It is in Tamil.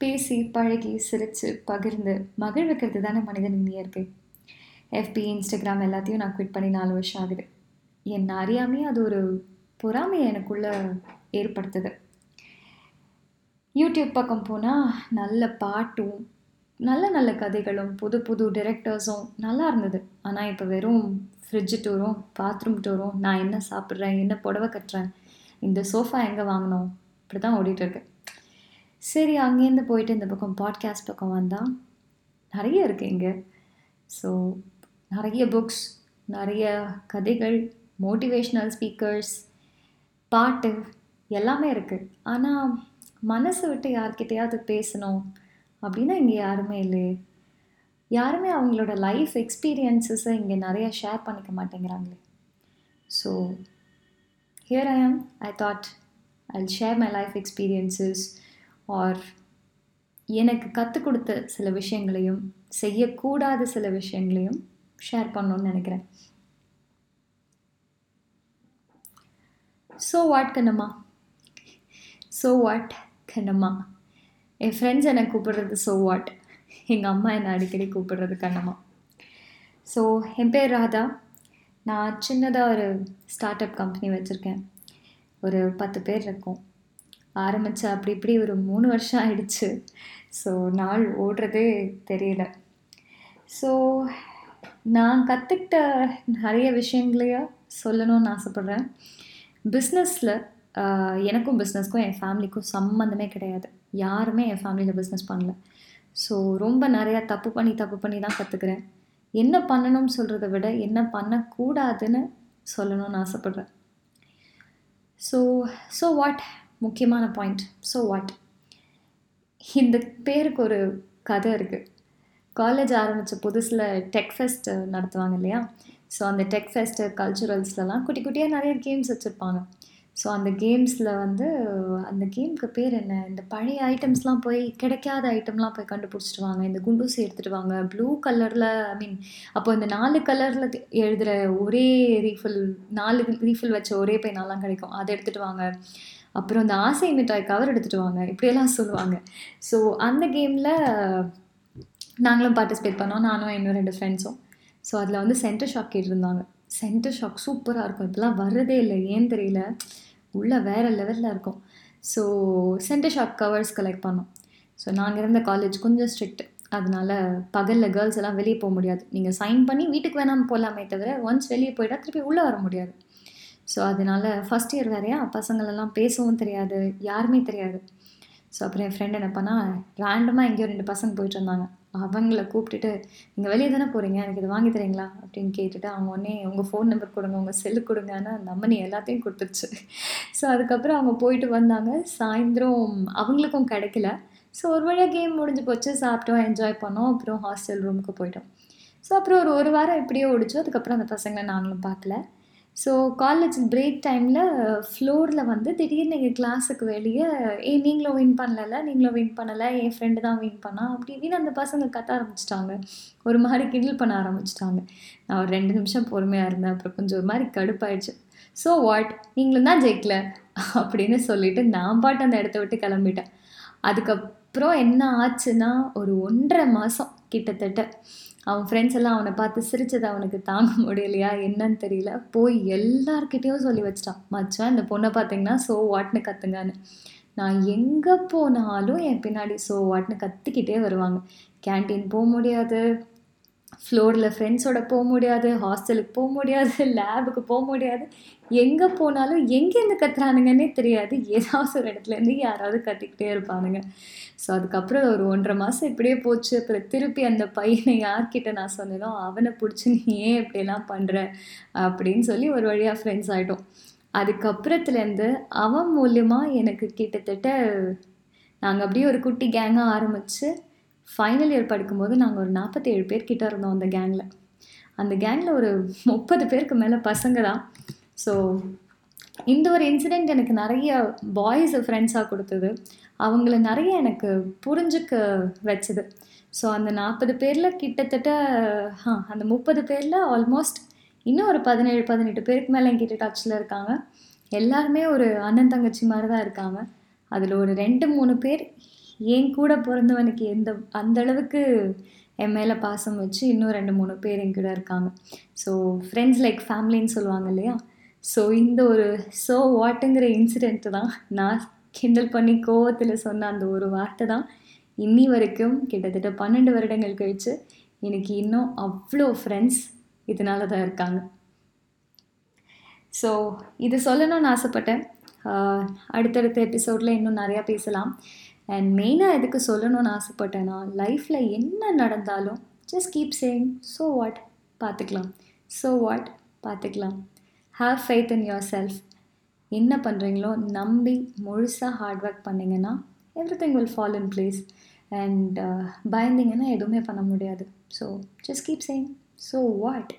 பேசி பழகி சிரித்து பகிர்ந்து மகிழ்விக்கிறது தானே மனிதனின் இயற்கை. எஃபி இன்ஸ்டாகிராம் எல்லாத்தையும் நான் குவிட் பண்ணி நாலு வருஷம் ஆகுது. என் அறியாமையே அது ஒரு பொறாமையை எனக்குள்ளே ஏற்படுத்துது. யூடியூப் பக்கம் போனால் நல்ல பாட்டும் நல்ல நல்ல கதைகளும் புது புது டிரெக்டர்ஸும் நல்லா இருந்தது. ஆனால் இப்போ வெறும் ஃப்ரிட்ஜு டூரும் பாத்ரூம் டூரும் நான் என்ன சாப்பிட்றேன் என்ன புடவை கட்டுறேன் இந்த சோஃபா எங்கே வாங்கினோம் இப்படி தான் ஓடிட்டுருக்கு சரி அங்கேருந்து போயிட்டு இந்த பக்கம் பாட்காஸ்ட் பக்கம் வந்தால் நிறைய இருக்குது இங்கே. ஸோ நிறைய புக்ஸ் நிறைய கதைகள் மோட்டிவேஷ்னல் ஸ்பீக்கர்ஸ் பாட்டு எல்லாமே இருக்குது ஆனால் மனசை விட்டு யார்கிட்டையாவது பேசணும் அப்படின்னா இங்கே யாருமே இல்லையே. யாருமே அவங்களோட லைஃப் எக்ஸ்பீரியன்ஸஸை இங்கே நிறைய ஷேர் பண்ணிக்க மாட்டேங்கிறாங்களே. So here I am I thought I share my life experiences or எனக்கு கற்றுக் கொடுத்த சில விஷயங்களையும் செய்யக்கூடாத சில விஷயங்களையும் ஷேர் பண்ணணும்னு நினைக்கிறேன். So what Kannamma? So what Kannamma? N friends என்னை கூப்பிடுறது ஸோ வாட் எங்கள் அம்மா என்னை அடிக்கடி கூப்பிடுறது கண்ணம்மா. ஸோ என் பேர் ராதா. நான் சின்னதாக ஒரு ஸ்டார்ட் அப் கம்பெனி வச்சுருக்கேன். ஒரு பத்து பேர் இருக்கோம். ஆரம்பித்தா அப்படி இப்படி ஒரு மூணு வருஷம் ஆயிடுச்சு. ஸோ நாள் ஓடுறதே தெரியல. ஸோ நான் கற்றுக்கிட்ட நிறைய விஷயங்களையே சொல்லணும்னு ஆசைப்பட்றேன். பிஸ்னஸில் எனக்கும் பிஸ்னஸ்க்கும் என் ஃபேமிலிக்கும் சம்மந்தமே கிடையாது. யாருமே என் ஃபேமிலியில் பிஸ்னஸ் பண்ணல. ஸோ ரொம்ப நிறையா தப்பு பண்ணி தப்பு பண்ணி தான் கற்றுக்குறேன் என்ன பண்ணணும்னு சொல்கிறத விட என்ன பண்ணக்கூடாதுன்னு சொல்லணும்னு ஆசைப்பட்றேன். ஸோ ஸோ வாட் முக்கியமான பாயிண்ட் ஸோ வாட் இந்த பேருக்கு ஒரு கதை இருக்குது காலேஜ் ஆரம்பித்த புதுசில் டெக் ஃபெஸ்ட் நடத்துவாங்க இல்லையா? ஸோ அந்த டெக் ஃபெஸ்ட்டு கல்ச்சுரல்ஸ்லலாம் குட்டி குட்டியாக நிறைய கேம்ஸ் வச்சுருப்பாங்க. ஸோ அந்த கேம்ஸில் வந்து அந்த கேமுக்கு பேர் என்ன? இந்த பழைய ஐட்டம்ஸ்லாம் போய் கிடைக்காத ஐட்டம்லாம் போய் கண்டுபிடிச்சிட்டு வாங்க இந்த குண்டூசி எடுத்துகிட்டு வாங்க ப்ளூ கலரில் ஐ மீன் அப்போ இந்த நாலு கலரில் எழுதுகிற ஒரே ரீஃபில் நாலு ரீஃபில் வச்ச ஒரே பெயினாலாம் கிடைக்கும். அதை எடுத்துகிட்டு வாங்க அப்புறம் அந்த ஆசை மிட்டாய் கவர் எடுத்துகிட்டு வாங்க இப்படியெல்லாம் சொல்லுவாங்க. ஸோ அந்த கேமில் நாங்களும் பார்ட்டிசிபேட் பண்ணோம். நானும் இன்னும் ரெண்டு ஃப்ரெண்ட்ஸும் ஸோ அதில் வந்து சென்டர் ஷாக் கேட்டிருந்தாங்க. சென்டர் ஷாக் சூப்பராக இருக்கும். இப்போலாம் வர்றதே இல்லை. ஏன் தெரியல. உள்ளே வேறு லெவலில் இருக்கும். So Center Shock covers collect பண்ணோம். ஸோ நாங்கள் இருந்த காலேஜ் கொஞ்சம் ஸ்ட்ரிக்ட் அதனால் பகலில் கேர்ள்ஸ் எல்லாம் வெளியே போக முடியாது. நீங்கள் சைன் பண்ணி வீட்டுக்கு வேணாமல் போகலாமே தவிர ஒன்ஸ் வெளியே போயிட்டால் திருப்பி உள்ளே வர முடியாது. ஸோ அதனால் ஃபஸ்ட் இயர் வேறையா? பசங்களெல்லாம் பேசவும் தெரியாது யாருமே தெரியாது. ஸோ அப்புறம் என் ஃப்ரெண்ட் என்ன பண்ணால் ரேண்டமாக எங்கேயோ ரெண்டு பசங்க போயிட்டு இருந்தாங்க. அவங்கள கூப்பிட்டுட்டு நீங்கள் வெளியே தானே போகிறீங்க எனக்கு இது வாங்கி தரீங்களா? அப்படின்னு கேட்டுட்டு அவங்க உடனே உங்கள் ஃபோன் நம்பர் கொடுங்க உங்கள் செல்லு கொடுங்கன்னா அந்த அம்மனி எல்லாத்தையும் கொடுத்துருச்சு. ஸோ அதுக்கப்புறம் அவங்க போயிட்டு வந்தாங்க. சாயந்தரம் அவங்களுக்கும் கிடைக்கல. ஸோ ஒரு வழியாக கேம் முடிஞ்சு போச்சு. சாப்பிட்டோம் என்ஜாய் பண்ணோம். அப்புறம் ஹாஸ்டல் ரூமுக்கு போயிட்டோம். ஸோ அப்புறம் ஒரு ஒரு வாரம் இப்படியே ஓடிச்சோம் அதுக்கப்புறம் அந்த பசங்களை நாங்களும் பார்க்கல. ஸோ காலேஜ் பிரேக் டைமில் ஃப்ளோரில் வந்து திடீர்னு எங்கள் கிளாஸுக்கு வெளியே ஏ நீங்களும் வின் பண்ணல நீங்களும் வின் பண்ணலை? என் ஃப்ரெண்டு தான் வின் பண்ணா? அப்படி இப்படின்னு அந்த பசங்க கத்த ஆரம்பிச்சிட்டாங்க. ஒரு மாதிரி கிண்டில் பண்ண ஆரம்பிச்சிட்டாங்க. நான் ஒரு ரெண்டு நிமிஷம் பொறுமையாக இருந்தேன். அப்புறம் கொஞ்சம் ஒரு மாதிரி கடுப்பாயிடுச்சு. ஸோ வாட் நீங்களும் தான் ஜெயிக்கல? அப்படின்னு சொல்லிட்டு நான் பாட்டு அந்த இடத்த விட்டு கிளம்பிட்டேன். அதுக்கப்புறம் என்ன ஆச்சுன்னா ஒரு ஒன்றரை மாதம் கிட்டத்தட்ட. அவன் ஃப்ரெண்ட்ஸ் எல்லாம் அவனை பார்த்து சிரிச்சது அவனுக்கு தாங்க முடியலையா? என்னன்னு தெரியல. போய் எல்லார்கிட்டேயும் சொல்லி வச்சிட்டான். மச்சான் இந்த பொண்ணை பார்த்தீங்கன்னா ஸோ வாட்னு கத்துங்கன்னு. நான் எங்கே போனாலும் என் பின்னாடி ஸோ வாட்னு கத்திக்கிட்டே வருவாங்க. கேன்டீன் போக முடியாது. ஃப்ளோரில் ஃப்ரெண்ட்ஸோட போக முடியாது ஹாஸ்டலுக்கு போக முடியாது லேபுக்கு போக முடியாது. எங்கே போனாலும் எங்கேருந்து கத்துறானுங்கன்னே தெரியாது. ஏதாவது ஒரு இடத்துலேருந்து யாராவது கத்திக்கிட்டே இருப்பானுங்க. ஸோ அதுக்கப்புறம் ஒரு ஒன்றரை மாதம் இப்படியே போச்சு. அப்புறம் திருப்பி அந்த பையனை யார்கிட்ட நான் சொன்னேனோ அவனை பிடிச்சி நீ ஏன் இப்படியெல்லாம் பண்ணுற அப்படின்னு சொல்லி ஒரு வழியாக ஃப்ரெண்ட்ஸ் ஆகிட்டோம் அதுக்கப்புறத்துலேருந்து அவன் மூலியமாக எனக்கு கிட்டத்தட்ட நாங்கள் அப்படியே ஒரு குட்டி கேங்காக ஆரம்பித்து ஃபைனல் இயர் படிக்கும்போது நாங்கள் ஒரு நாற்பத்தேழு பேர்கிட்ட இருந்தோம் அந்த கேங்கில் அந்த கேங்கில் ஒரு முப்பது பேருக்கு மேலே பசங்க தான். ஸோ இந்த ஒரு இன்சிடெண்ட் எனக்கு நிறைய பாய்ஸ் ஃப்ரெண்ட்ஸாக கொடுத்தது. அவங்கள நிறைய எனக்கு புரிஞ்சுக்க வச்சது. ஸோ அந்த நாற்பது பேரில் கிட்டத்தட்ட ஆ அந்த முப்பது பேரில் ஆல்மோஸ்ட் இன்னும் ஒரு பதினேழு பதினெட்டு பேருக்கு மேலே என்கிட்ட டச்சில் இருக்காங்க. எல்லாருமே ஒரு அண்ணன் தங்கச்சி மாதிரி தான் இருக்காங்க. அதில் ஒரு ரெண்டு மூணு பேர் என் கூட பிறந்தவனுக்கு எந்த அந்த அளவுக்கு என் மேலே பாசம் வச்சு இன்னும் ரெண்டு மூணு பேர் என் கூட இருக்காங்க. ஸோ ஃப்ரெண்ட்ஸ் லைக் ஃபேமிலின்னு சொல்லுவாங்க இல்லையா? ஸோ இந்த ஒரு ஸோ வாட்டுங்கிற இன்சிடெண்ட்டு தான் நான் கிண்டல் பண்ணி கோவத்தில் சொன்ன அந்த ஒரு வார்த்தை தான். இன்னி வரைக்கும் கிட்டத்தட்ட பன்னெண்டு வருடங்கள் கழித்து எனக்கு இன்னும் அவ்வளோ ஃப்ரெண்ட்ஸ் இதனால தான் இருக்காங்க. ஸோ இது சொல்லணும்னு ஆசைப்பட்டேன். அடுத்தடுத்த எபிசோடில் இன்னும் நிறையா பேசலாம். அண்ட் மெயினாக எதுக்கு சொல்லணும்னு ஆசைப்பட்டேன்னா லைஃப்பில் என்ன நடந்தாலும் just keep saying so what பார்த்துக்கலாம். ஸோ வாட் பார்த்துக்கலாம். Have faith in yourself என்ன பண்ணுறீங்களோ நம்பி முழுசாக ஹார்ட் ஒர்க் பண்ணிங்கன்னா everything will fall in place and பயந்தீங்கன்னா எதுவுமே பண்ண முடியாது. So just keep saying so what